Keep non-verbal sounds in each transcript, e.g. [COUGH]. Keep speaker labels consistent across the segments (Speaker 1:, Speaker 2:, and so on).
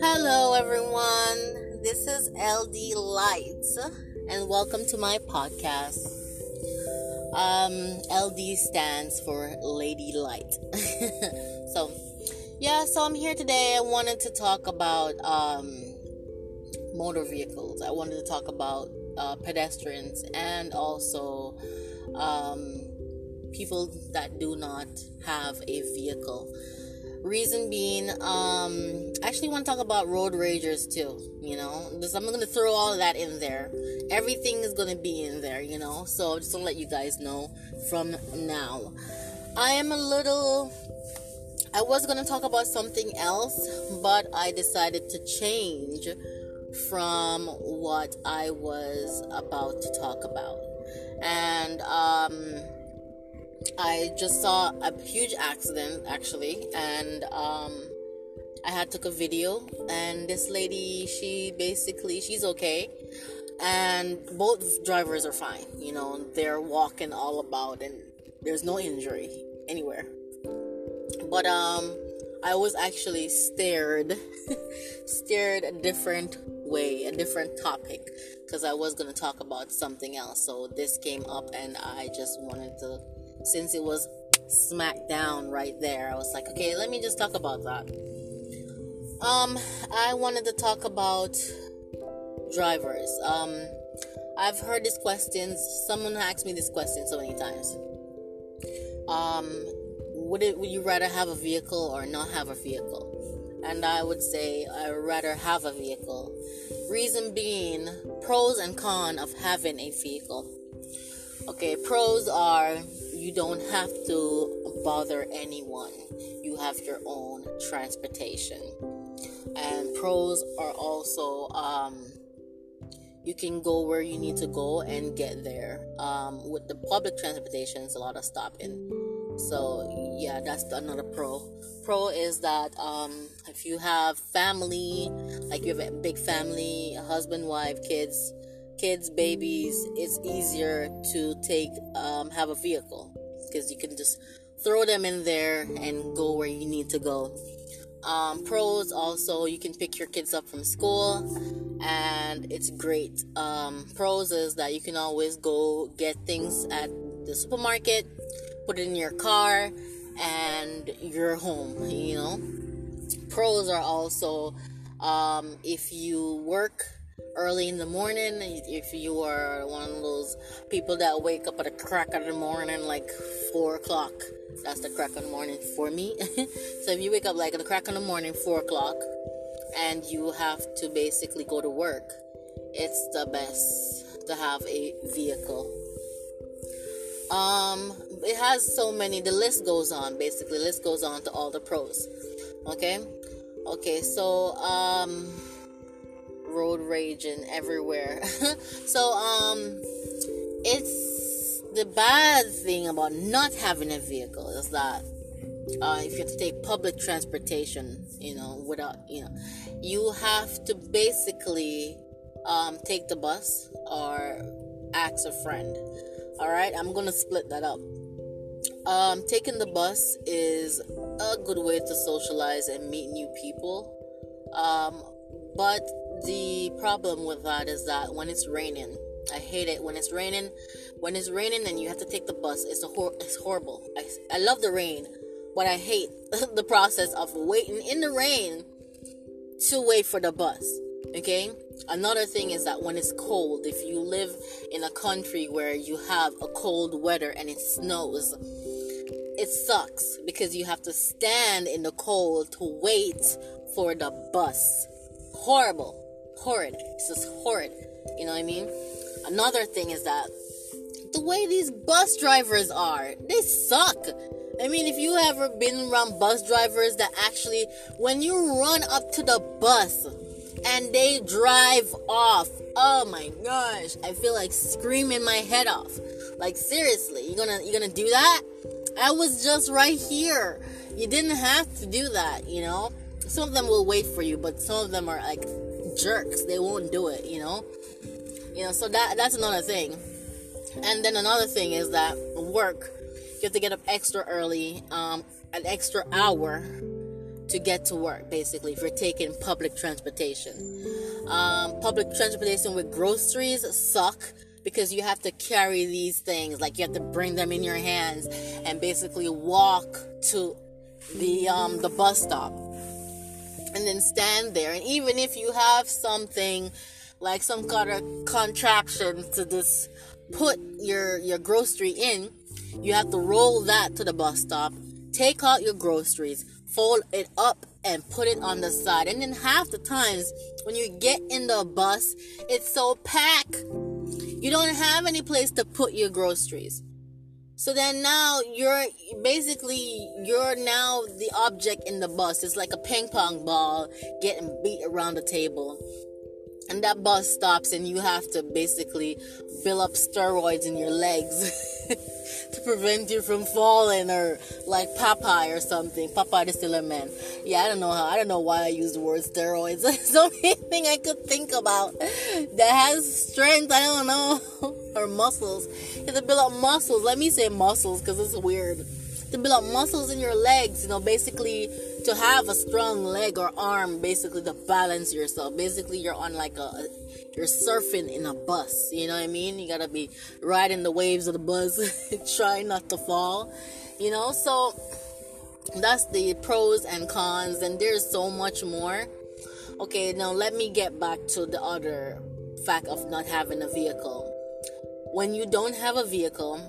Speaker 1: Hello, everyone. This is LD Lights, and welcome to my podcast. Um, LD stands for Lady Light. [LAUGHS] so, yeah, so I'm here today. I wanted to talk about um, motor vehicles. I wanted to talk about uh, pedestrians and also um, people that do not have a vehicle. Reason being, um, I actually want to talk about road ragers too. You know, just, I'm gonna throw all that in there. Everything is gonna be in there. You know, so just to let you guys know from now, I am a little. I was gonna talk about something else, but I decided to change from what I was about to talk about, and um I just saw a huge accident actually, and um, I had took a video. And this lady, she basically she's okay, and both drivers are fine. You know, they're walking all about, and there's no injury anywhere. But um, I was actually stared, [LAUGHS] stared a different way, a different topic, because I was gonna talk about something else. So this came up, and I just wanted to since it was smack down right there, I was like, okay, let me just talk about that. Um, I wanted to talk about drivers. Um, I've heard these questions. Someone asked me this question so many times. Um, would it would you rather have a vehicle or not have a vehicle? And I would say I would rather have a vehicle. Reason being, pros and cons of having a vehicle. Okay, pros are you don't have to bother anyone. You have your own transportation. And pros are also um, you can go where you need to go and get there. Um, with the public transportation, it's a lot of stopping. So yeah, that's another pro. Pro is that um, if you have family, like you have a big family, a husband, wife, kids, kids, babies, it's easier to take um, have a vehicle because you can just throw them in there and go where you need to go. Um, pros also, you can pick your kids up from school, and it's great. Um, pros is that you can always go get things at the supermarket, put it in your car, and you're home. You know, pros are also um, if you work early in the morning if you are one of those people that wake up at a crack of the morning like four o'clock that's the crack of the morning for me. [LAUGHS] So if you wake up like at the crack of the morning four o'clock and you have to basically go to work it's the best to have a vehicle. Um it has so many the list goes on basically. The list goes on to all the pros. Okay? Okay so um road raging everywhere. [LAUGHS] so um it's the bad thing about not having a vehicle is that uh, if you have to take public transportation, you know, without, you know, you have to basically um, take the bus or ask a friend. All right, I'm gonna split that up. Um, taking the bus is a good way to socialize and meet new people. Um, but the problem with that is that when it's raining, I hate it when it's raining. When it's raining and you have to take the bus, it's a hor- it's horrible. I, I love the rain, but I hate [LAUGHS] the process of waiting in the rain to wait for the bus. Okay? Another thing is that when it's cold, if you live in a country where you have a cold weather and it snows, it sucks because you have to stand in the cold to wait for the bus. Horrible horrid. It's just horrid. You know what I mean? Another thing is that the way these bus drivers are, they suck. I mean, if you ever been around bus drivers that actually, when you run up to the bus and they drive off, oh my gosh, I feel like screaming my head off. Like seriously, you gonna you gonna do that? I was just right here. You didn't have to do that, you know. Some of them will wait for you, but some of them are like jerks. They won't do it, you know? You know, so that that's another thing. And then another thing is that work. you have to get up extra early, um, an extra hour to get to work. Basically, if you're taking public transportation, um, public transportation with groceries suck because you have to carry these things like you have to bring them in your hands and basically walk to the um the bus stop and then stand there. And even if you have something like some kind of contraption to just put your your grocery in you have to roll that to the bus stop take out your groceries fold it up and put it on the side. And then half the times when you get in the bus it's so packed. You don't have any place to put your groceries. So then now you're basically you're now the object in the bus. It's like a ping pong ball getting beat around the table. And that bus stops and you have to basically fill up steroids in your legs [LAUGHS] to prevent you from falling or like Popeye or something. Popeye the Sailor Man. Yeah, I don't know how. I don't know why I use the word steroids. [LAUGHS] It's the only thing I could think about that has strength. I don't know [LAUGHS] or muscles. You have to build up muscles. Let me say muscles because it's weird. To build up muscles in your legs, you know, basically to have a strong leg or arm, basically to balance yourself. Basically, you're on like a you're surfing in a bus. You know what I mean? You gotta be riding the waves of the bus, [LAUGHS] trying not to fall. You know, so that's the pros and cons, and there's so much more. Okay, now let me get back to the other fact of not having a vehicle. When you don't have a vehicle,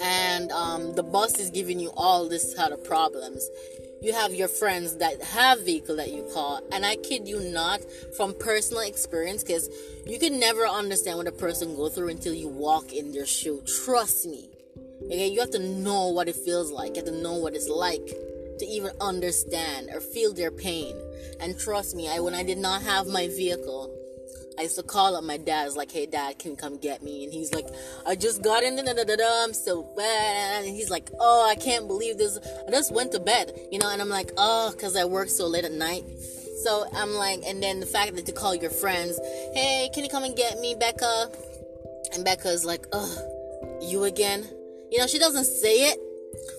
Speaker 1: and um, the bus is giving you all this kind of problems. You have your friends that have vehicle that you call. And i kid you not from personal experience because you can never understand what a person go through until you walk in their shoe. Trust me. Okay you have to know what it feels like. You have to know what it's like to even understand or feel their pain. And trust me i when i did not have my vehicle I used to call up my dad. I was like, "Hey, dad, can you come get me?" And he's like, "I just got in. I'm so bad." And he's like, "Oh, I can't believe this. I just went to bed, you know." And I'm like, "Oh, cause I work so late at night." So I'm like, and then the fact that to call your friends, "Hey, can you come and get me, Becca?" And Becca's like, "Oh, you again?" You know, she doesn't say it,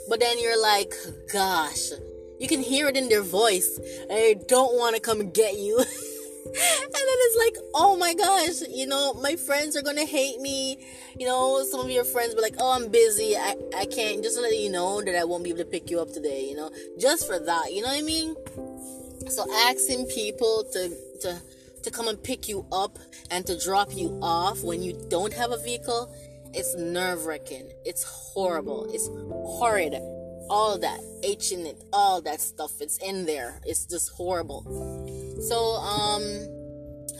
Speaker 1: but then you're like, "Gosh." You can hear it in their voice. I don't want to come and get you. [LAUGHS] and then it's like, oh my gosh, you know, my friends are gonna hate me. You know, some of your friends be like, oh, I'm busy. I, I can't. Just let you know that I won't be able to pick you up today. You know, just for that. You know what I mean? So asking people to to to come and pick you up and to drop you off when you don't have a vehicle, it's nerve wracking. It's horrible. It's horrid. All that H in it, all that stuff. It's in there. It's just horrible. So, um,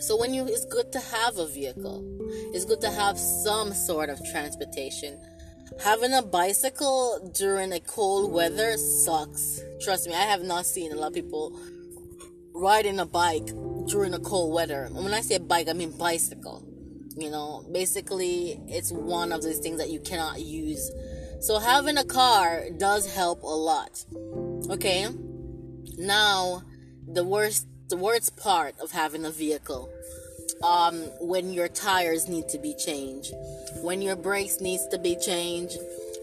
Speaker 1: so when you, it's good to have a vehicle. It's good to have some sort of transportation. Having a bicycle during a cold weather sucks. Trust me, I have not seen a lot of people riding a bike during a cold weather. And when I say bike, I mean bicycle. You know, basically, it's one of those things that you cannot use. So having a car does help a lot. Okay? Now, the worst the worst part of having a vehicle um, when your tires need to be changed when your brakes needs to be changed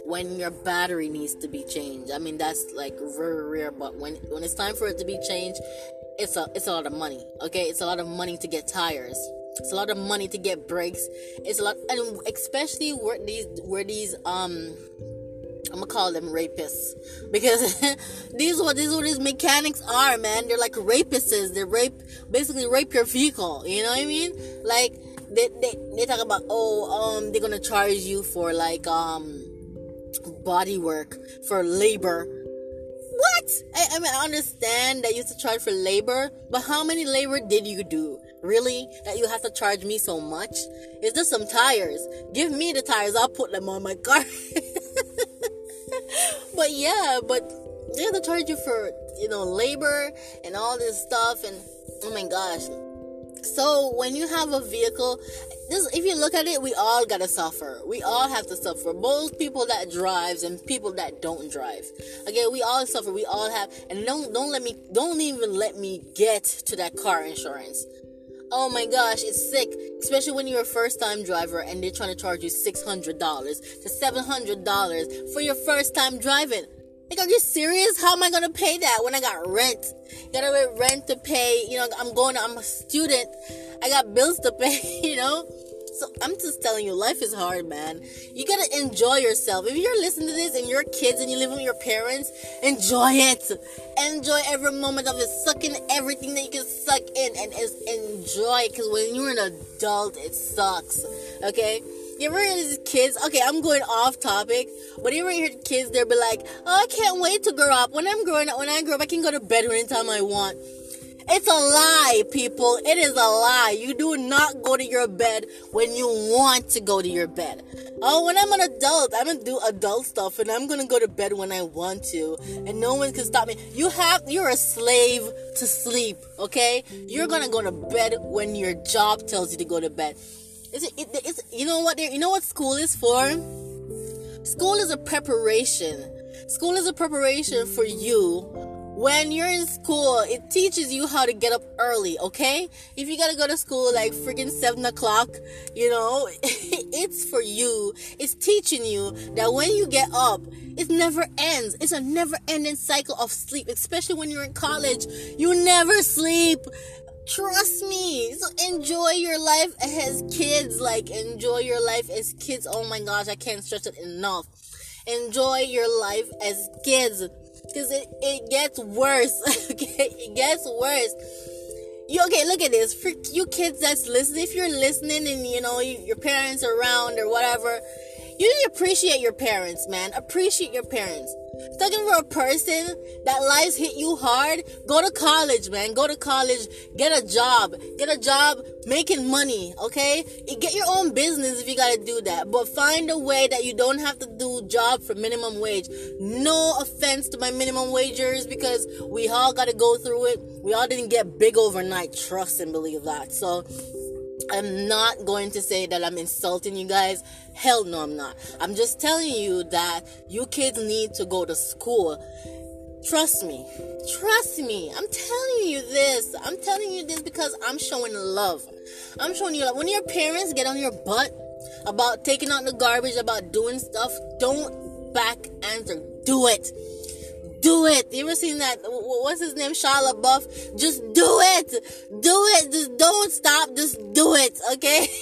Speaker 1: when your battery needs to be changed i mean that's like very rare but when when it's time for it to be changed it's a it's a lot of money okay it's a lot of money to get tires it's a lot of money to get brakes it's a lot and especially where these where these um I'm gonna call them rapists [LAUGHS] because [LAUGHS] these what these what these mechanics are, man. They're like rapists. They rape basically rape your vehicle. You know what I mean? Like they they, they talk about oh um they're gonna charge you for like um body work for labor. What? I, I mean I understand that you used to charge for labor, but how many labor did you do? Really? That you have to charge me so much? It's just some tires. Give me the tires, I'll put them on my car. [LAUGHS] but yeah, but they have to charge you for you know labor and all this stuff, and oh my gosh. So when you have a vehicle, this if you look at it, we all gotta suffer. We all have to suffer. Both people that drives and people that don't drive. Again, we all suffer. We all have, and don't don't let me don't even let me get to that car insurance. Oh my gosh, it's sick. Especially when you're a first time driver and they're trying to charge you $600 to $700 for your first time driving. Like, are you serious? How am I gonna pay that when I got rent? Gotta rent to pay. You know, I'm going. I'm a student. I got bills to pay. [LAUGHS] You know, so I'm just telling you, life is hard, man. You gotta enjoy yourself. If you're listening to this and you're kids and you live with your parents, enjoy it. Enjoy every moment of it. Suck in everything that you can suck in and enjoy it. Cause when you're an adult, it sucks. Okay? You ever hear kids? Okay, I'm going off topic, but you ever hear kids? They'll be like, "Oh, I can't wait to grow up. When I'm growing up, when I grow up, I can go to bed anytime I want." It's a lie, people. It is a lie. You do not go to your bed when you want to go to your bed. Oh, when I'm an adult, I'm gonna do adult stuff and I'm gonna go to bed when I want to, and no one can stop me. You have, you're a slave to sleep, okay? You're gonna go to bed when your job tells you to go to bed. It's, it, it's, you know what? You know what school is for? School is a preparation. School is a preparation for you when you're in school, it teaches you how to get up early, okay? If you gotta go to school like freaking 7 o'clock, you know, [LAUGHS] it's for you. It's teaching you that when you get up, it never ends. It's a never ending cycle of sleep, especially when you're in college. You never sleep. Trust me. So enjoy your life as kids. Like, enjoy your life as kids. Oh my gosh, I can't stress it enough. Enjoy your life as kids because it, it gets worse. [LAUGHS] okay, it gets worse. You okay? Look at this. For you kids that's listening, if you're listening and you know your parents are around or whatever, you appreciate your parents, man. Appreciate your parents. Looking for a person that lives hit you hard, go to college, man. Go to college, get a job, get a job making money, okay? Get your own business if you gotta do that, but find a way that you don't have to do job for minimum wage. No offense to my minimum wagers because we all gotta go through it. We all didn't get big overnight. Trust and believe that. So I'm not going to say that I'm insulting you guys. Hell no, I'm not. I'm just telling you that you kids need to go to school. Trust me. Trust me. I'm telling you this. I'm telling you this because I'm showing love. I'm showing you love. When your parents get on your butt about taking out the garbage, about doing stuff, don't back answer. Do it do it. You ever seen that? What's his name? Shia LaBeouf. Just do it. Do it. Just don't stop. Just do it. Okay. [LAUGHS]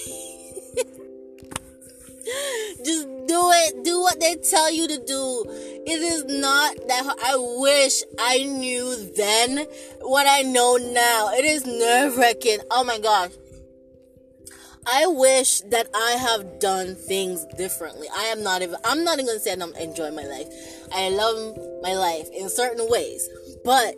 Speaker 1: Just do it. Do what they tell you to do. It is not that I wish I knew then what I know now. It is nerve wracking. Oh my gosh. I wish that I have done things differently. I am not even, I'm not even gonna say I'm enjoying my life. I love my life in certain ways, but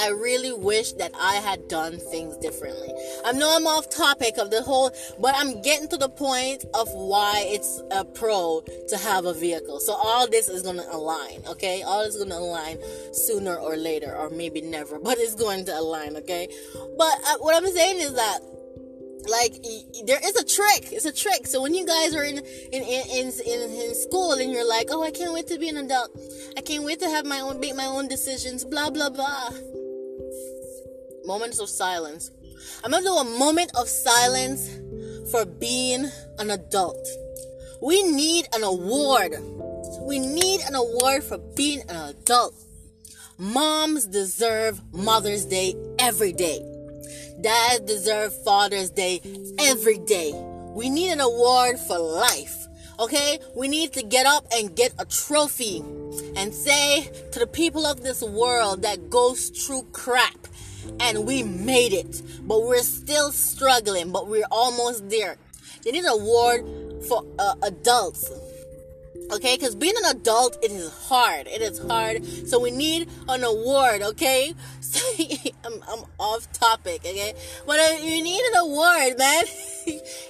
Speaker 1: I really wish that I had done things differently. I know I'm off topic of the whole, but I'm getting to the point of why it's a pro to have a vehicle. So all this is going to align, okay? All is going to align sooner or later, or maybe never, [LAUGHS] but it's going to align, okay? But uh, what I'm saying is that like there is a trick. It's a trick. So when you guys are in in, in in in school and you're like oh i can't wait to be an adult. I can't wait to have my own make my own decisions blah blah blah. Moments of silence. I'm gonna do a moment of silence for being an adult. We need an award. We need an award for being an adult. Moms deserve mother's day every day Dads deserve Father's Day every day. We need an award for life. Okay? We need to get up and get a trophy and say to the people of this world that goes through crap and we made it, but we're still struggling, but we're almost there. They need an award for uh, adults okay because being an adult it is hard it is hard so we need an award okay [LAUGHS] I'm, I'm off topic okay? But uh, you need an award man. [LAUGHS]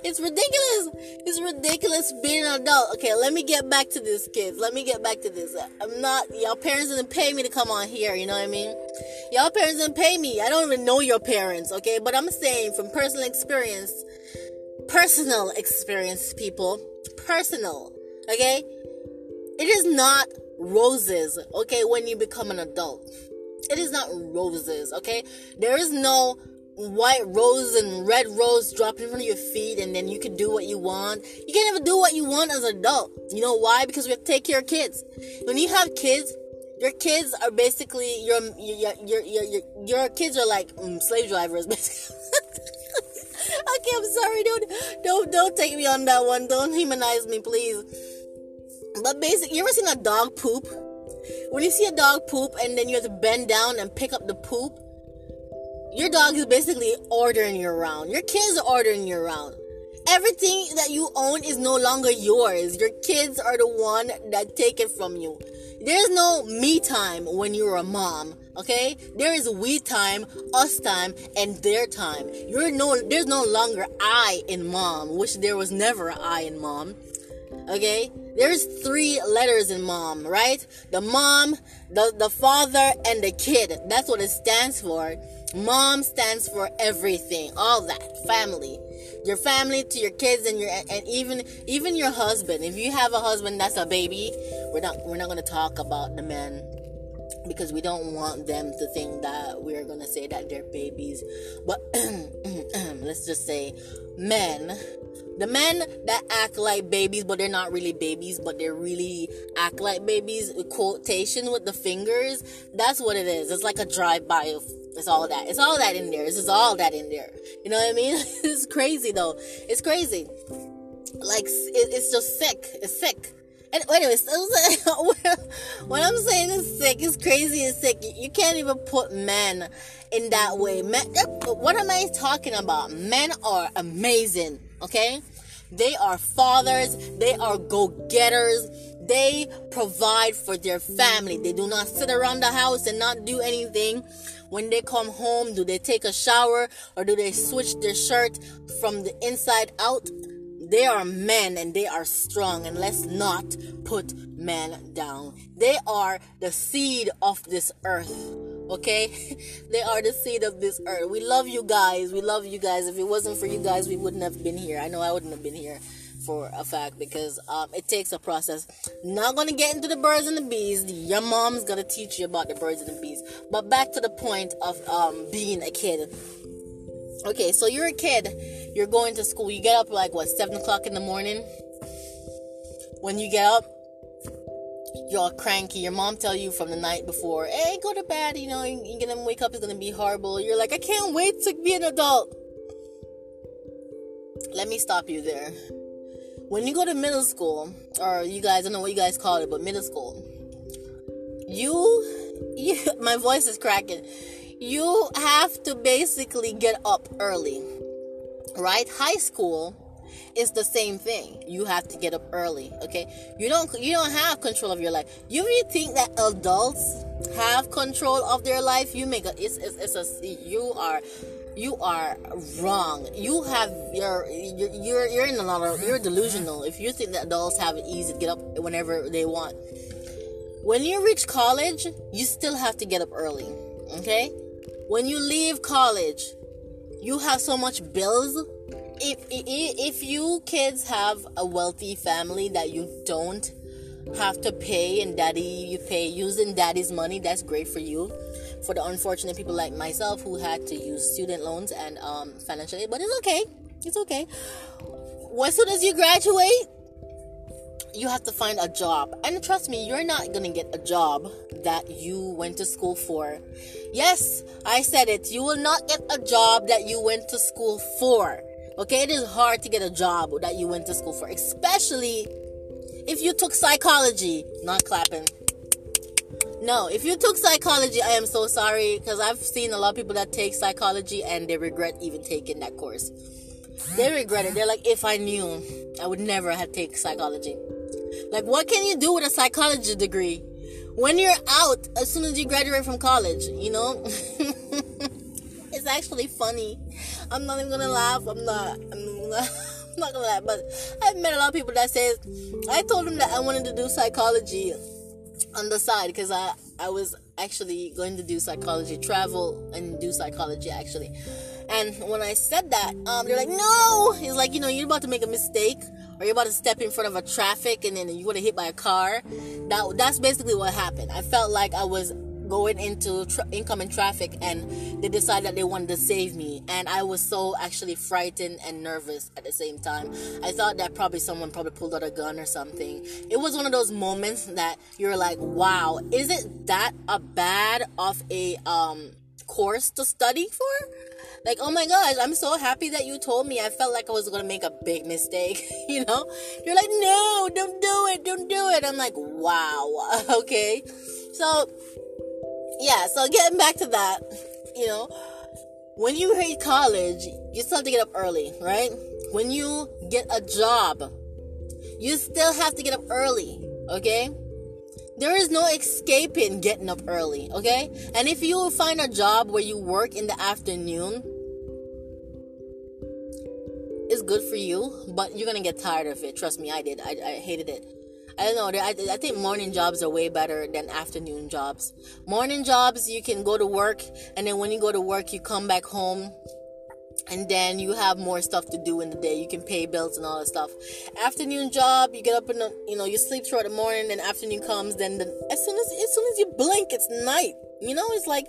Speaker 1: It's ridiculous. It's ridiculous being an adult. Okay let me get back to this kids. Let me get back to this. I'm not y'all parents didn't pay me to come on here you know what i mean? Y'all parents didn't pay me. I don't even know your parents okay? But i'm saying from personal experience personal experience people personal okay? It is not roses, okay, when you become an adult. It is not roses, okay? There is no white rose and red rose drop in front of your feet and then you can do what you want. You can't even do what you want as an adult. You know why? Because we have to take care of kids. When you have kids, your kids are basically your your your your your, your kids are like mm, slave drivers [LAUGHS] basically. okay, I'm sorry. Don't don't don't take me on that one. Don't humanize me, please. But basically, you ever seen a dog poop? When you see a dog poop and then you have to bend down and pick up the poop, your dog is basically ordering you around. Your kids are ordering you around. Everything that you own is no longer yours. Your kids are the one that take it from you. There's no me time when you're a mom. Okay? There is we time, us time, and their time. You're no there's no longer I in mom, which there was never I in mom. Okay? There's three letters in mom, right? The mom, the, the father, and the kid. That's what it stands for. Mom stands for everything, all that, family. Your family to your kids and your and even even your husband. If you have a husband that's a baby, we're not we're not gonna talk about the men because we don't want them to think that we're gonna say that they're babies. But [CLEARS THROAT] let's just say men the men that act like babies, but they're not really babies, but they really act like babies, quotation with the fingers, that's what it is. It's like a drive-by it's all that. It's all that in there. Is all that in there. You know what I mean? [LAUGHS] it's crazy though. It's crazy. Like it, it's just sick. It's sick. And anyways, [LAUGHS] what I'm saying is sick. It's crazy. It's sick. You can't even put men in that way. Men, eh, what am I talking about? Men are amazing. Okay, they are fathers. They are go-getters. They provide for their family. They do not sit around the house and not do anything. When they come home, do they take a shower or do they switch their shirt from the inside out? They are men and they are strong, and let's not put men down. They are the seed of this earth. Okay? [LAUGHS] they are the seed of this earth. We love you guys. We love you guys. If it wasn't for you guys, we wouldn't have been here. I know I wouldn't have been here for a fact because um, it takes a process. Not gonna get into the birds and the bees. Your mom's gonna teach you about the birds and the bees. But back to the point of um, being a kid. Okay, so you're a kid. You're going to school. You get up like what seven o'clock in the morning. When you get up, you're all cranky. Your mom tell you from the night before, "Hey, go to bed." You know, you're gonna wake up. It's gonna be horrible. You're like, "I can't wait to be an adult." Let me stop you there. When you go to middle school, or you guys, I don't know what you guys call it, but middle school, you, you, [LAUGHS] my voice is cracking. You have to basically get up early, right? High school it's the same thing. You have to get up early. Okay, you don't you don't have control of your life. You really think that adults have control of their life? You make a it's it's, it's a you are you are wrong. You have you're you're you're in a lot of you're delusional if you think that adults have it easy to get up whenever they want. When you reach college, you still have to get up early. Okay? When you leave college, you have so much bills if, if you kids have a wealthy family that you don't have to pay and daddy you pay using daddy's money that's great for you. For the unfortunate people like myself who had to use student loans and um, financial aid but it's okay. It's okay. As soon as you graduate you have to find a job. And trust me you're not gonna get a job that you went to school for. Yes i said it. You will not get a job that you went to school for Okay, it is hard to get a job that you went to school for, especially if you took psychology. Not clapping. No, if you took psychology, I am so sorry because I've seen a lot of people that take psychology and they regret even taking that course. They regret it. They're like, if I knew, I would never have taken psychology. Like, what can you do with a psychology degree when you're out as soon as you graduate from college? You know, [LAUGHS] it's actually funny I'm not even gonna laugh. I'm not. I'm not. [LAUGHS] I'm not gonna laugh, but I've met a lot of people that says I told them that I wanted to do psychology on the side because I I was actually going to do psychology, travel and do psychology actually. And when I said that, um, they're like, "No!" He's like, "You know, you're about to make a mistake, or you're about to step in front of a traffic, and then you're gonna hit by a car." That that's basically what happened. I felt like I was going into tra- incoming traffic and they decided that they wanted to save me. And i was so actually frightened and nervous at the same time. I thought that probably someone probably pulled out a gun or something. It was one of those moments that you're like wow is it that a bad of a um course to study for? Like oh my gosh i'm so happy that you told me. I felt like i was gonna make a big mistake [LAUGHS] you know? You're like no don't do it don't do it. I'm like wow [LAUGHS] okay. So yeah, so getting back to that, you know, when you hate college, you still have to get up early, right? When you get a job, you still have to get up early, okay? There is no escaping getting up early, okay? And if you find a job where you work in the afternoon, it's good for you, but you're gonna get tired of it. Trust me, I did. I, I hated it. I don't know. I, I think morning jobs are way better than afternoon jobs. Morning jobs, you can go to work, and then when you go to work, you come back home, and then you have more stuff to do in the day. You can pay bills and all that stuff. Afternoon job, you get up in the, you know, you sleep throughout the morning, then afternoon comes, then the, as soon as as soon as you blink, it's night. You know, it's like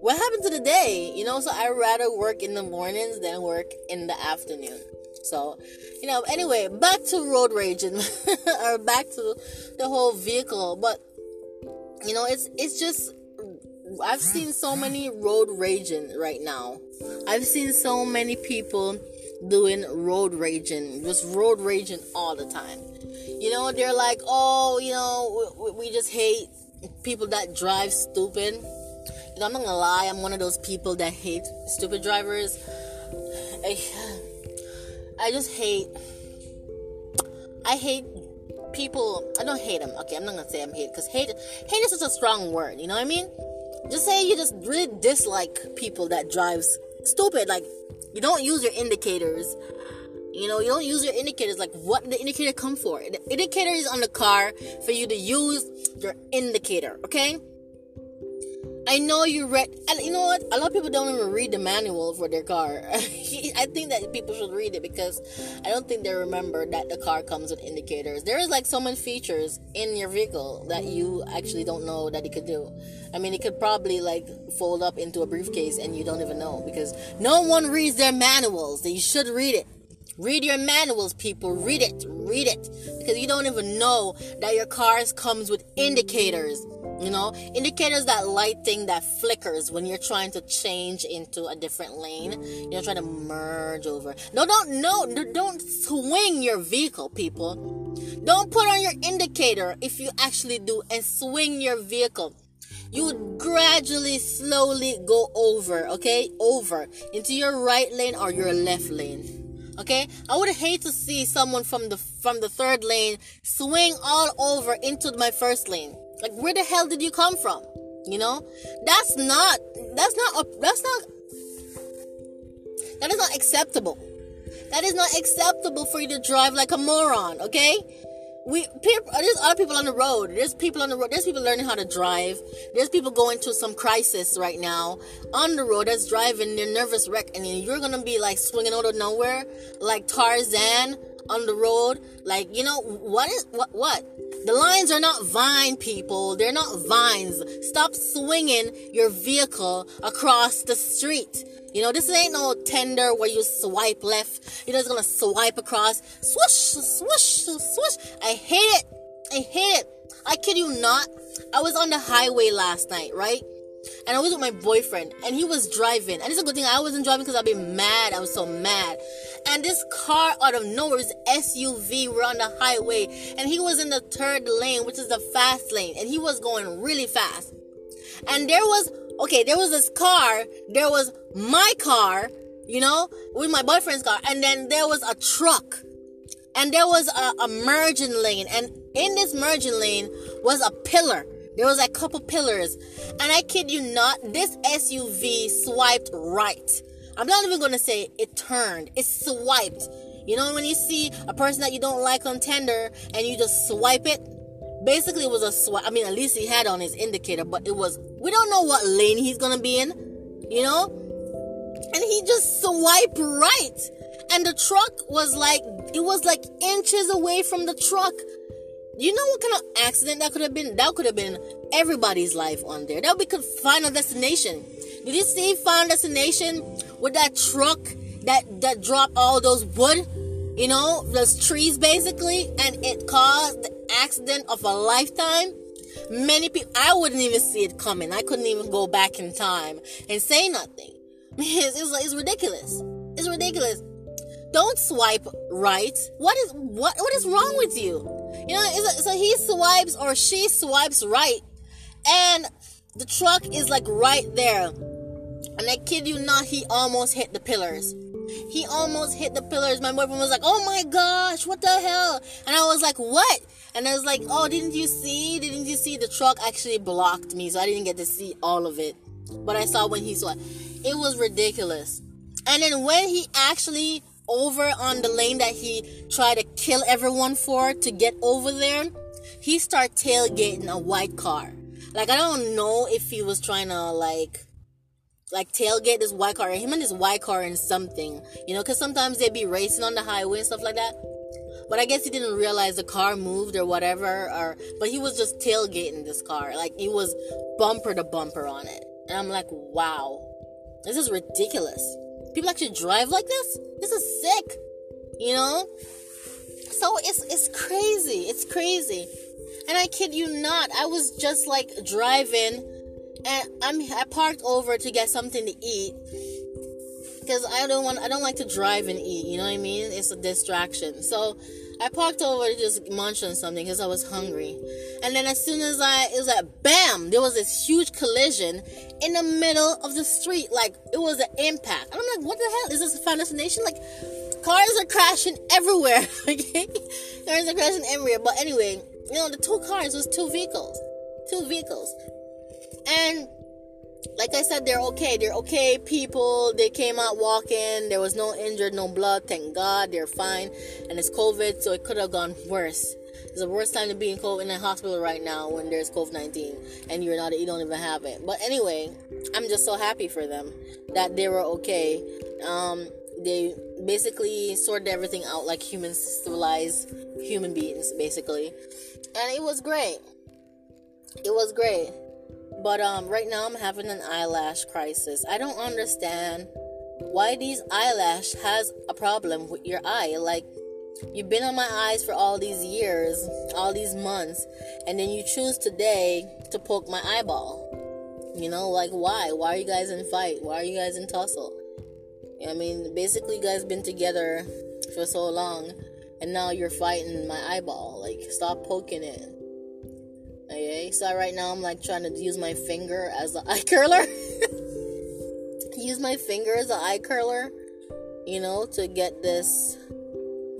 Speaker 1: what happened to the day? You know, so I rather work in the mornings than work in the afternoon. So, you know, anyway, back to road raging [LAUGHS] or back to the whole vehicle. But you know, it's it's just I've seen so many road raging right now. I've seen so many people doing road raging, just road raging all the time. You know, they're like, oh, you know, we, we just hate people that drive stupid. You know, I'm not gonna lie, I'm one of those people that hate stupid drivers. [SIGHS] I, I just hate. I hate people. I don't hate them. Okay, I'm not gonna say I'm hate because hate hate is such a strong word. You know what I mean? Just say you just really dislike people that drives stupid. Like you don't use your indicators. You know, you don't use your indicators. Like what the indicator come for? The indicator is on the car for you to use your indicator. Okay. I know you read, and you know what? A lot of people don't even read the manual for their car. [LAUGHS] I think that people should read it because I don't think they remember that the car comes with indicators. There is like so many features in your vehicle that you actually don't know that it could do. I mean, it could probably like fold up into a briefcase and you don't even know because no one reads their manuals. You should read it. Read your manuals, people. Read it. Read it. Because you don't even know that your cars comes with indicators. You know, indicators that light thing that flickers when you're trying to change into a different lane. You're trying to merge over. No, don't no, don't swing your vehicle, people. Don't put on your indicator if you actually do and swing your vehicle. You would gradually, slowly go over, okay, over into your right lane or your left lane. Okay, I would hate to see someone from the from the third lane swing all over into my first lane. Like, where the hell did you come from? You know, that's not that's not that's not that is not acceptable. That is not acceptable for you to drive like a moron. Okay, we people, there's other people on the road. There's people on the road. There's people learning how to drive. There's people going through some crisis right now on the road that's driving their nervous wreck, and you're gonna be like swinging out of nowhere like Tarzan on the road. Like you know what is what what the lines are not vine people. They're not vines. Stop swinging your vehicle across the street. You know, this ain't no Tinder where you swipe left. You're just gonna swipe across. Swoosh, swoosh, swoosh. I hate it. I hate it. I kid you not. I was on the highway last night, right? And I was with my boyfriend, and he was driving. And it's a good thing I wasn't driving because I'd be mad. I was so mad. And this car out of nowhere, this SUV, we're on the highway, and he was in the third lane, which is the fast lane, and he was going really fast. And there was, okay, there was this car, there was my car, you know, with my boyfriend's car, and then there was a truck. And there was a, a merging lane, and in this merging lane was a pillar. There was a couple pillars, and I kid you not, this SUV swiped right I'm not even gonna say it turned, it swiped. You know, when you see a person that you don't like on Tinder and you just swipe it, basically it was a swipe. I mean, at least he had on his indicator, but it was, we don't know what lane he's gonna be in, you know? And he just swiped right. And the truck was like, it was like inches away from the truck. You know what kind of accident that could have been? That could have been everybody's life on there. That we could find a destination. Did you see Final Destination with that truck that that dropped all those wood, you know, those trees basically, and it caused accident of a lifetime? Many people, I wouldn't even see it coming. I couldn't even go back in time and say nothing. [LAUGHS] It's, it's, it's ridiculous. It's ridiculous. Don't swipe right. What is what what is wrong with you? You know, so he swipes or she swipes right, and the truck is like right there. And I kid you not, he almost hit the pillars. He almost hit the pillars. My boyfriend was like, "Oh my gosh, what the hell?" And I was like, "What?" And I was like, "Oh, didn't you see? Didn't you see the truck actually blocked me, so I didn't get to see all of it, but I saw when he saw it. It was ridiculous." And then when he actually over on the lane that he tried to kill everyone for to get over there, he started tailgating a white car. Like I don't know if he was trying to like like tailgate this white car, him and this white car and something, you know, because sometimes they'd be racing on the highway and stuff like that. But I guess he didn't realize the car moved or whatever, or but he was just tailgating this car, like he was bumper to bumper on it, and I'm like, wow, this is ridiculous. People actually drive like this? This is sick. You know? So it's it's crazy. It's crazy. And I kid you not, I was just like driving and I'm I parked over to get something to eat because I don't want I don't like to drive and eat, you know what I mean? It's a distraction. So I parked over to just munch on something because I was hungry. And then as soon as I, it was like, bam, there was this huge collision in the middle of the street. Like, it was an impact. And I'm like, what the hell? Is this a Final Destination? Like, cars are crashing everywhere. [LAUGHS] Okay? cars are crashing everywhere. But anyway, you know, the two cars was two vehicles. Two vehicles. And like I said, they're okay. They're okay people. They came out walking. There was no injured, no blood. Thank God. They're fine. And it's COVID, so it could have gone worse. It's the worst time to be in COVID in a hospital right now when there's COVID 19 and you're not, you don't even have it. But anyway, I'm just so happy for them that they were okay. Um, they basically sorted everything out like human civilized human beings, basically. And it was great. It was great. But um, right now I'm having an eyelash crisis. I don't understand why these eyelash has a problem with your eye. Like you've been on my eyes for all these years, all these months, and then you choose today to poke my eyeball. You know, like why? Why are you guys in fight? Why are you guys in tussle? I mean, basically, you guys been together for so long, and now you're fighting my eyeball. Like, stop poking it. So right now I'm like trying to use my finger as the [LAUGHS] eye curler. use my finger as the eye curler, you know, to get this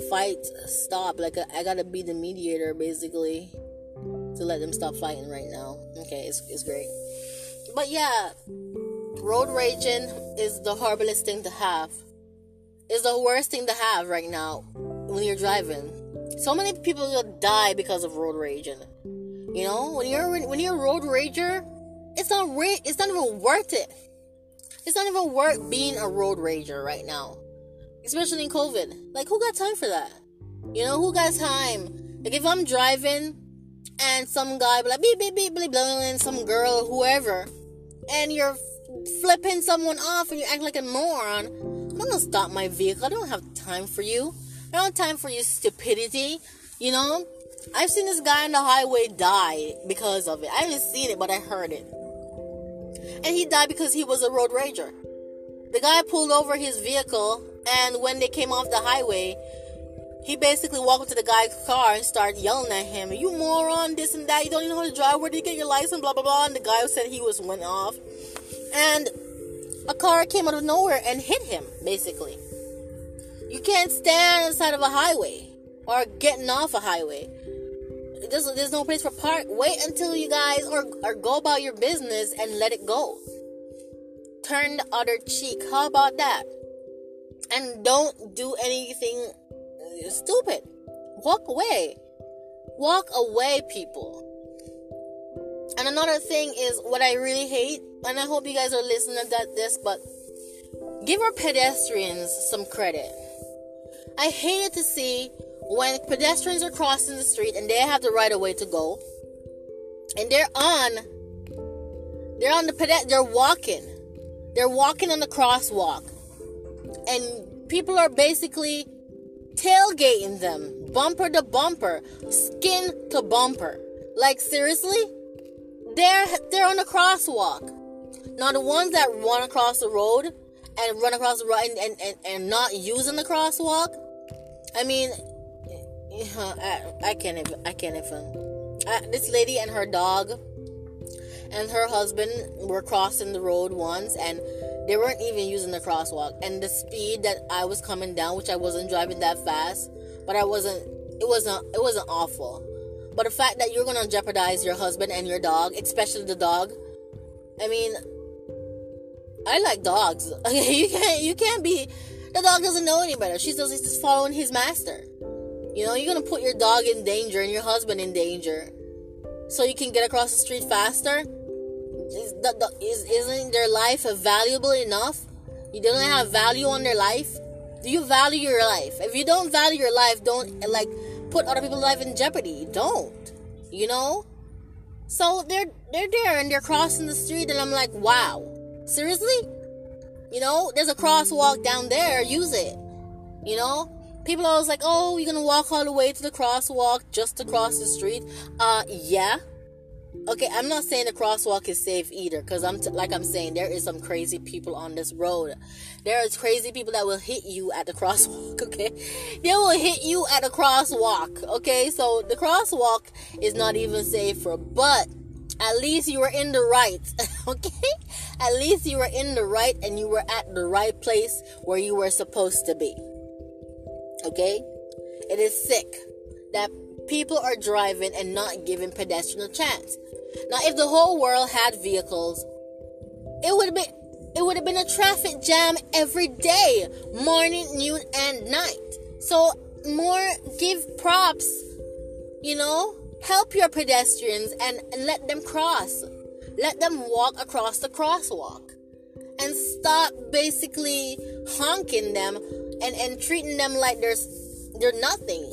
Speaker 1: fight stop. Like I gotta be the mediator basically to let them stop fighting right now. Okay, it's it's great. But yeah, road raging is the horriblest thing to have. It's the worst thing to have right now when you're driving. So many people will die because of road raging. You know, when you're when you're a road rager, it's not ra- it's not even worth it. It's not even worth being a road rager right now, especially in COVID. Like, who got time for that? You know, who got time? Like, if I'm driving and some guy like beep beep beep beep, and some girl, whoever, and you're flipping someone off and you act like a moron, I'm gonna stop my vehicle. I don't have time for you. I don't have time for your stupidity. You know, I've seen this guy on the highway die because of it. I haven't seen it, but I heard it. And he died because he was a road rager. The guy pulled over his vehicle, and when they came off the highway, he basically walked to the guy's car and started yelling at him, You moron, this and that, you don't even know how to drive, where did you get your license, blah blah blah. And the guy said he was went off. And a car came out of nowhere and hit him, basically. You can't stand on the side of a highway or getting off a highway there's, there's no place for park. Wait until you guys or, or go about your business and let it go. Turn the other cheek. How about that? And don't do anything stupid. Walk away. Walk away, people. And another thing is what I really hate, and I hope you guys are listening to this, but give our pedestrians some credit. I hated to see when pedestrians are crossing the street and they have the right of way to go, and they're on, they're on the pedest, they're walking, they're walking on the crosswalk, and people are basically tailgating them, bumper to bumper, skin to bumper. Like seriously, they're they're on the crosswalk. Now the ones that run across the road and run across the road and, and, and, and not using the crosswalk, I mean, I, I can't even. I can't even. Uh, this lady and her dog and her husband were crossing the road once, and they weren't even using the crosswalk. And the speed that I was coming down, which I wasn't driving that fast, but I wasn't. It wasn't. It wasn't awful. But the fact that you're gonna jeopardize your husband and your dog, especially the dog, I mean, I like dogs. [LAUGHS] you can't. You can't be. The dog doesn't know any better. She's just following his master. You know, you're gonna put your dog in danger and your husband in danger, so you can get across the street faster. Is, isn't their life valuable enough? You don't have value on their life. Do you value your life? If you don't value your life, don't like put other people's life in jeopardy. Don't. You know. So they're they're there and they're crossing the street, and I'm like, wow, seriously? You know, there's a crosswalk down there. Use it. You know, people are always like, "Oh, you're gonna walk all the way to the crosswalk just to cross the street." Uh, yeah. Okay, I'm not saying the crosswalk is safe either, because I'm t- like I'm saying there is some crazy people on this road. There is crazy people that will hit you at the [LAUGHS] crosswalk. Okay, they will hit you at the crosswalk. Okay, so the crosswalk is not even safer, but at least you were in the right. [LAUGHS] okay, at least you were in the right and you were at the right place where you were supposed to be. Okay? It is sick that people are driving and not giving pedestrians a chance. Now, if the whole world had vehicles, it would have been it would have been a traffic jam every day, morning, noon, and night. So more give props, you know, help your pedestrians and, and let them cross. Let them walk across the crosswalk. And stop basically honking them and and treating them like they're they're nothing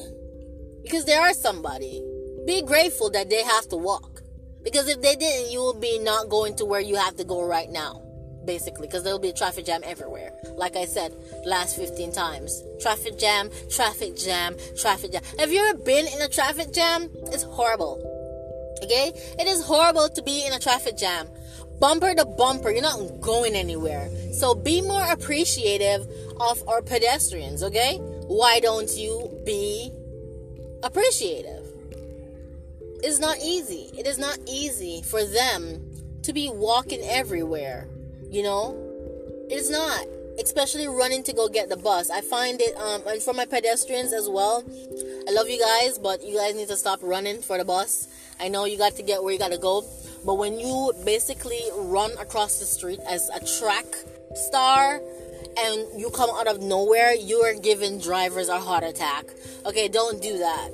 Speaker 1: because they are somebody. Be grateful that they have to walk because if they didn't, you will be not going to where you have to go right now. Basically, because there'll be a traffic jam everywhere. Like I said last 15 times. Traffic jam, traffic jam, traffic jam. Have you ever been in a traffic jam? It's horrible. Okay? It is horrible to be in a traffic jam bumper to bumper. You're not going anywhere. So be more appreciative of our pedestrians, okay? Why don't you be appreciative? It's not easy. It is not easy for them to be walking everywhere, you know? It's not. Especially running to go get the bus. I find it, um, and for my pedestrians as well. I love you guys, but you guys need to stop running for the bus. I know you got to get where you got to go, but when you basically run across the street as a track star and you come out of nowhere, you are giving drivers a heart attack. Okay, don't do that.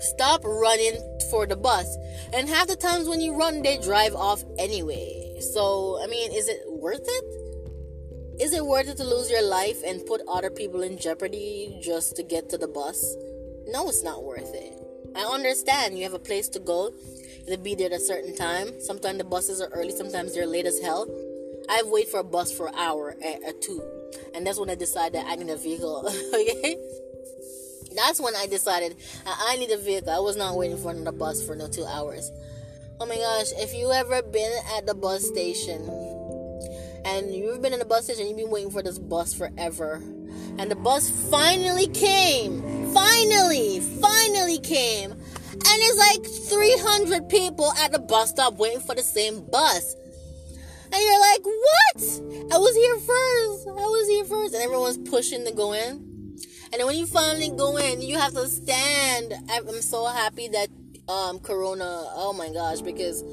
Speaker 1: Stop running for the bus. And half the times when you run, they drive off anyway. So, I mean, is it worth it? Is it worth it to lose your life and put other people in jeopardy just to get to the bus? No, it's not worth it. I understand you have a place to go, to be there at a certain time. Sometimes the buses are early, sometimes they're late as hell. I've waited for a bus for an hour or two, and that's when I decided I need a vehicle. [LAUGHS] okay, that's when I decided I need a vehicle. I was not waiting for another bus for no two hours. Oh my gosh, if you ever been at the bus station and you've been in the bus station, you've been waiting for this bus forever, and the bus finally came. Finally, finally came and it's like 300 people at the bus stop waiting for the same bus. And you're like, what? I was here first. I was here first. And everyone's pushing to go in. And then when you finally go in, you have to stand. I'm so happy that um, Corona, oh my gosh, because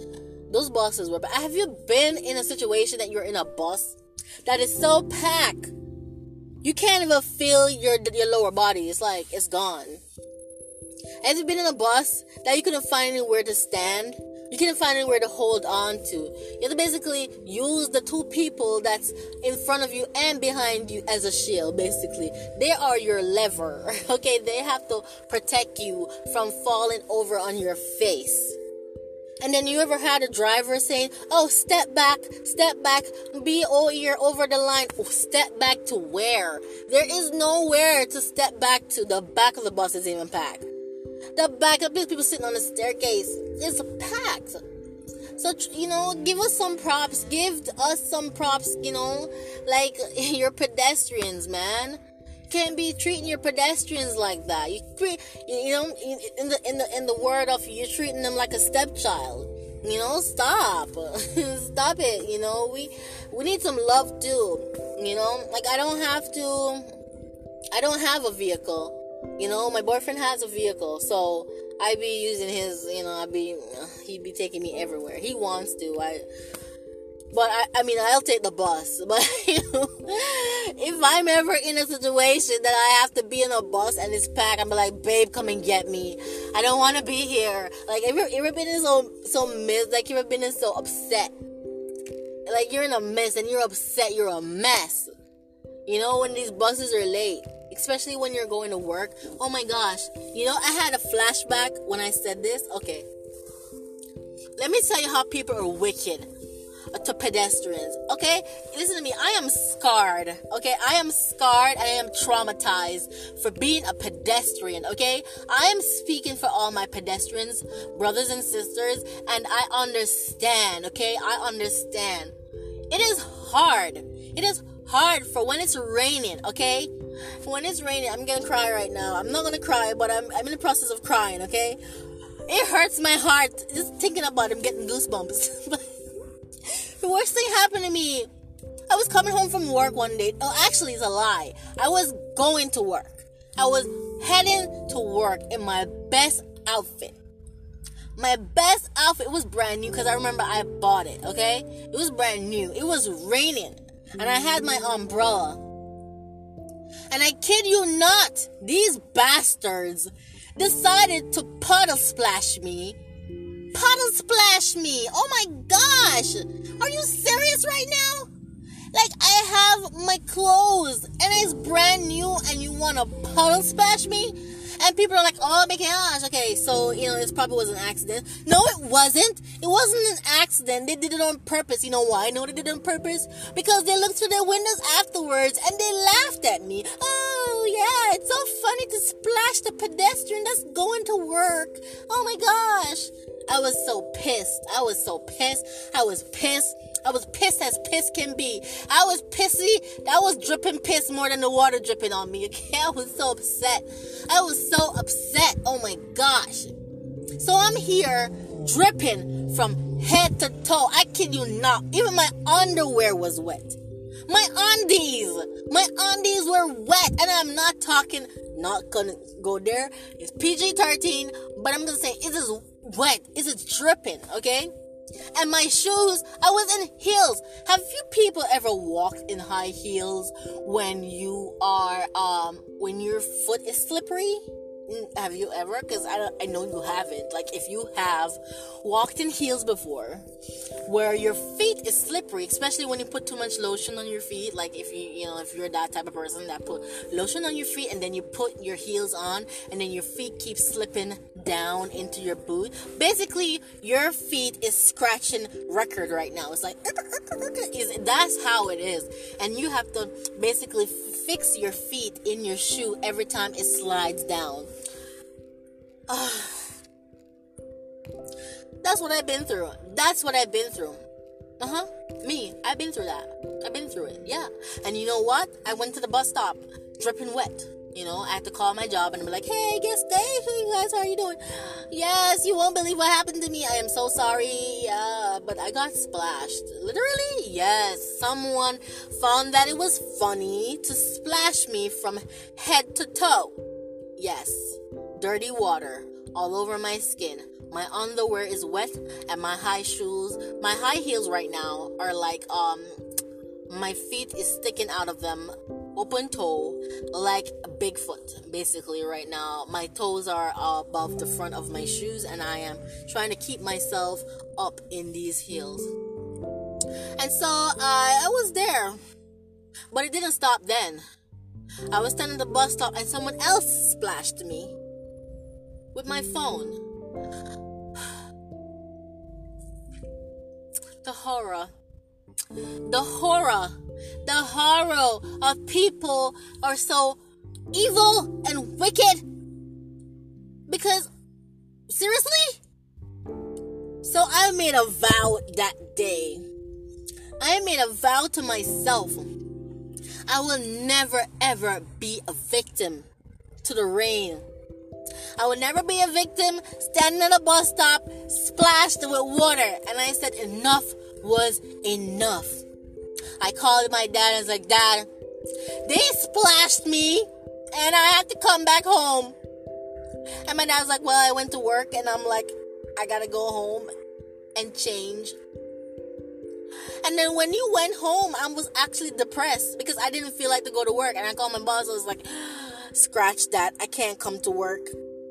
Speaker 1: those buses were. Have you been in a situation that you're in a bus that is so packed? You can't even feel your your lower body. It's like it's gone. Have you been in a bus that you couldn't find anywhere to stand You couldn't find anywhere to hold on to. You have to basically use the two people that's in front of you and behind you as a shield, basically. They are your lever, [LAUGHS] okay? They have to protect you from falling over on your face. And then you ever had a driver saying, "Oh, step back, step back, be all you're over the line." Oh, step back to where? There is nowhere to step back to. The back of the bus is even packed. The back of people sitting on the staircase is packed. So you know, give us some props. Give us some props. You know, like [LAUGHS] your pedestrians, man can't be treating your pedestrians like that. You treat, you know, in the in the in the word of you're treating them like a stepchild. You know, stop, [LAUGHS] stop it. You know, we we need some love too. You know, like I don't have to. I don't have a vehicle. You know, my boyfriend has a vehicle, so I'd be using his. You know, I'd be he'd be taking me everywhere he wants to. I but I, I mean, I'll take the bus. [LAUGHS] But if I'm ever in a situation that I have to be in a bus and it's packed, I'm like, babe, come and get me. I don't want to be here. Like, have you ever been in so so miss? Like, you ever been in so upset? Like, you're in a mess and you're upset. You're a mess. You know, when these buses are late, especially when you're going to work. Oh my gosh. You know, I had a flashback when I said this. Okay. Let me tell you how people are wicked to pedestrians. Okay, listen to me. I am scarred. Okay, I am scarred. And I am traumatized for being a pedestrian. Okay, I am speaking for all my pedestrians, brothers and sisters, and I understand. Okay, I understand. It is hard. It is hard for when it's raining. Okay, when it's raining, I'm gonna cry right now. I'm not gonna cry, but I'm I'm in the process of crying. Okay. It hurts my heart just thinking about him getting goosebumps. [LAUGHS] The worst thing happened to me. I was coming home from work one day. Oh, actually, it's a lie. I was going to work. I was heading to work in my best outfit. My best outfit was brand new because I remember I bought it, okay? It was brand new. It was raining. And I had my umbrella. And I kid you not, these bastards decided to puddle splash me puddle splash me. Oh my gosh. Are you serious right now? Like I have my clothes and it's brand new and you want to puddle splash me? And people are like, oh my gosh, okay, so, you know, this probably was an accident. No, it wasn't. It wasn't an accident. They did it on purpose. You know why I know they did it on purpose? Because they looked through their windows afterwards and they laughed at me. Oh, yeah, it's so funny to splash the pedestrian that's going to work. Oh my gosh. I was so pissed. I was so pissed. I was pissed. I was pissed as piss can be. I was pissy. I was dripping piss more than the water dripping on me. Okay, [LAUGHS] I was so upset. I was so upset. Oh my gosh. So I'm here dripping from head to toe. I kid you not. Even my underwear was wet. My undies, my undies were wet, and I'm not talking. Not gonna go there. It's PG 13, but I'm gonna say it is wet. Is it dripping? Okay. And my shoes, I was in heels. Have you people ever walked in high heels when you are um when your foot is slippery? Have you ever? Because I, I know you haven't. Like, if you have walked in heels before, where your feet is slippery, especially when you put too much lotion on your feet, like if you, you know, if you're that type of person that put lotion on your feet and then you put your heels on and then your feet keep slipping down into your boot. Basically, your feet is scratching record right now. It's like, [LAUGHS] is that's how it is. And you have to basically fix your feet in your shoe every time it slides down. [SIGHS] That's what I've been through. That's what I've been through. Uh huh. Me. I've been through that. I've been through it. Yeah. And you know what? I went to the bus stop dripping wet. You know, I had to call my job and be like, hey, guess day, hey guys, how are you doing? Yes, you won't believe what happened to me. I am so sorry. Yeah, but I got splashed. Literally, yes. Someone found that it was funny to splash me from head to toe. Yes, dirty water all over my skin. My underwear is wet and my high shoes, my high heels right now are like um my feet is sticking out of them open toe like Bigfoot basically right now. My toes are above the front of my shoes and I am trying to keep myself up in these heels. And so uh, I was there. But it didn't stop then. I was standing at the bus stop and someone else splashed me with my phone. The horror. The horror. The horror of people are so evil and wicked. Because, seriously? So I made a vow that day. I made a vow to myself. I will never ever be a victim to the rain. I will never be a victim standing at a bus stop splashed with water. And I said, enough was enough. I called my dad and I was like, Dad, they splashed me and I had to come back home. And my dad was like, Well, I went to work and I'm like, I gotta go home and change. And then when you went home, I was actually depressed because I didn't feel like to go to work. And I called my boss. I was like, scratch that. I can't come to work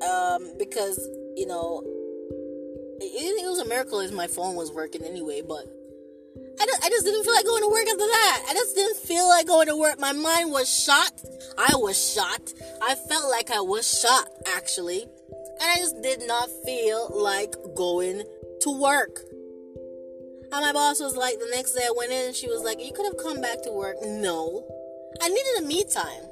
Speaker 1: um, because, you know, it, it was a miracle if my phone was working anyway. But I just, I just didn't feel like going to work after that. I just didn't feel like going to work. My mind was shot. I was shot. I felt like I was shot, actually. And I just did not feel like going to work. And my boss was like, the next day I went in she was like, You could have come back to work. No. I needed a me time.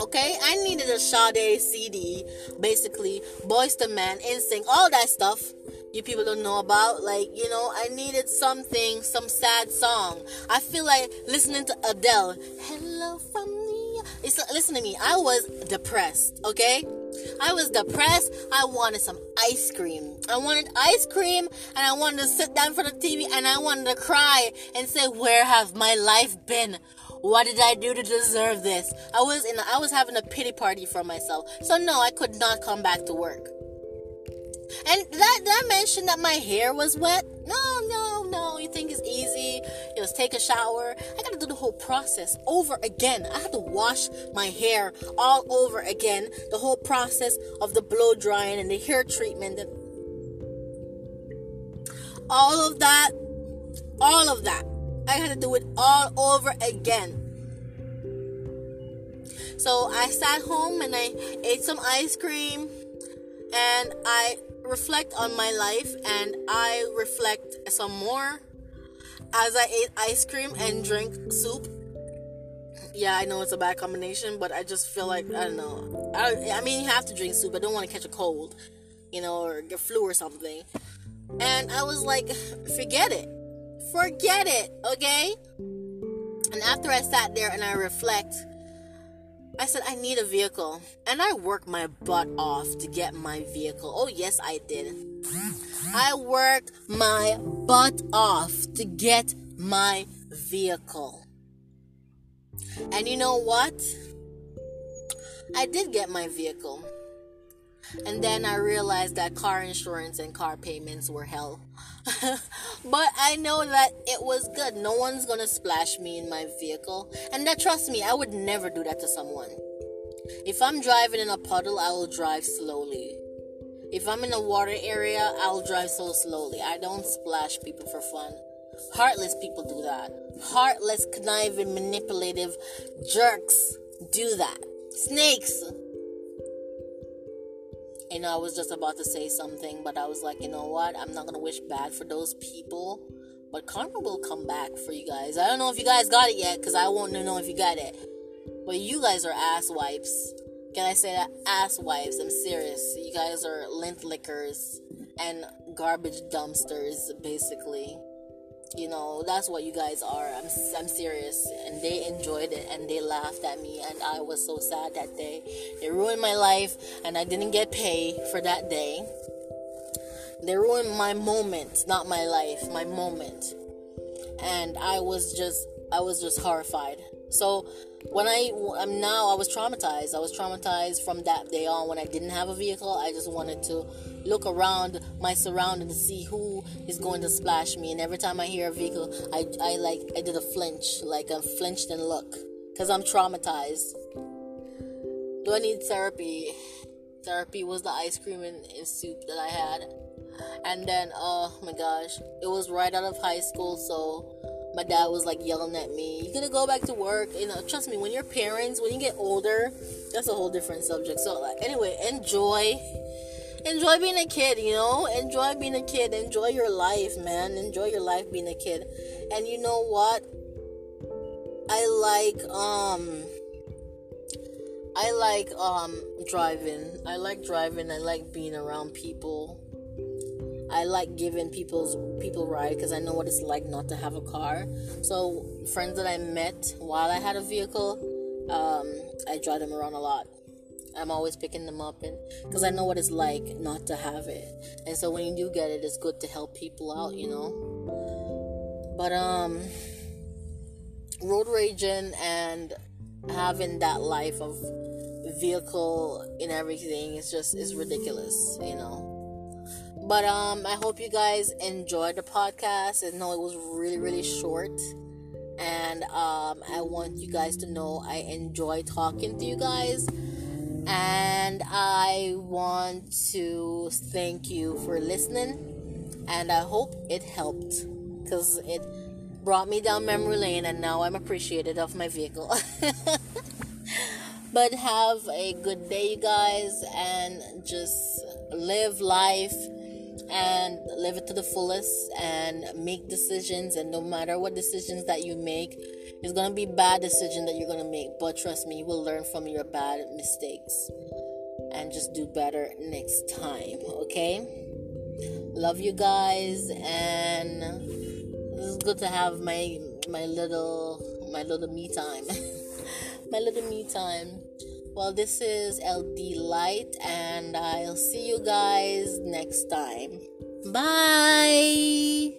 Speaker 1: Okay? I needed a Sade CD, basically, Boyz II Men, NSYNC, all that stuff you people don't know about. Like, you know, I needed something, some sad song. I feel like listening to Adele. Hello from the. It's, listen to me. I was depressed, okay? I was depressed. I wanted some ice cream. I wanted ice cream and I wanted to sit down for the TV and I wanted to cry and say, Where have my life been? What did I do to deserve this? I was in I was having a pity party for myself. So no, I could not come back to work. And that that mentioned that my hair was wet. No, no, no. You think it's easy? You just take a shower. I gotta do the whole process over again. I had to wash my hair all over again. The whole process of the blow drying and the hair treatment and all of that. All of that. I had to do it all over again. So I sat home and I ate some ice cream and I reflect on my life and I reflect some more as I ate ice cream and drink soup. Yeah, I know it's a bad combination, but I just feel like I don't know. I, I mean, you have to drink soup. I don't want to catch a cold, you know, or get flu or something. And I was like, forget it, forget it, okay. And after I sat there and I reflect, I said, I need a vehicle. And I worked my butt off to get my vehicle. Oh, yes, I did. I worked my butt off to get my vehicle. And you know what? I did get my vehicle. And then I realized that car insurance and car payments were hell. [LAUGHS] but I know that it was good. No one's gonna splash me in my vehicle. And that trust me, I would never do that to someone. If I'm driving in a puddle, I will drive slowly. If I'm in a water area, I'll drive so slowly. I don't splash people for fun. Heartless people do that. Heartless, conniving, manipulative jerks do that. Snakes you know, I was just about to say something, but I was like, you know what? I'm not gonna wish bad for those people, but karma will come back for you guys. I don't know if you guys got it yet, because I won't know if you got it. But you guys are ass wipes. Can I say that? Ass wipes. I'm serious. You guys are lint lickers and garbage dumpsters, basically you know that's what you guys are. I'm i'm serious. And they enjoyed it and they laughed at me. And i was so sad that day they ruined my life and i didn't get paid for that day. They ruined my moment not my life my moment. And i was just i was just horrified. So when I am now, I was traumatized. I was traumatized from that day on when I didn't have a vehicle. I just wanted to look around my surroundings to see who is going to splash me. And every time I hear a vehicle, I, I like I did a flinch, like I flinched and look. because I'm traumatized. Do I need therapy? Therapy was the ice cream and, and soup that I had. And then, oh my gosh, it was right out of high school, so my dad was like yelling at me, you're gonna go back to work?" You know, trust me, when your parents, when you get older, that's a whole different subject. So, like, anyway, enjoy, enjoy being a kid. You know, enjoy being a kid. Enjoy your life, man. Enjoy your life being a kid. And you know what? I like um. I like um driving. I like driving. I like being around people. I like giving people's people ride because I know what it's like not to have a car. So friends that I met while I had a vehicle, um, I drive them around a lot. I'm always picking them up and because I know what it's like not to have it. And so when you do get it, it's good to help people out, you know. But um, road raging and having that life of vehicle and everything is just is ridiculous, you know. But um, I hope you guys enjoyed the podcast. I know it was really, really short. And um, I want you guys to know I enjoy talking to you guys. And I want to thank you for listening. And I hope it helped. Because it brought me down memory lane. And now I'm appreciative of my vehicle. [LAUGHS] but have a good day, you guys. And just live life and live it to the fullest and make decisions and no matter what decisions that you make it's going to be bad decision that you're going to make but trust me you will learn from your bad mistakes and just do better next time okay love you guys and it's good to have my my little my little me time [LAUGHS] my little me time well, this is LD Light, and I'll see you guys next time. Bye.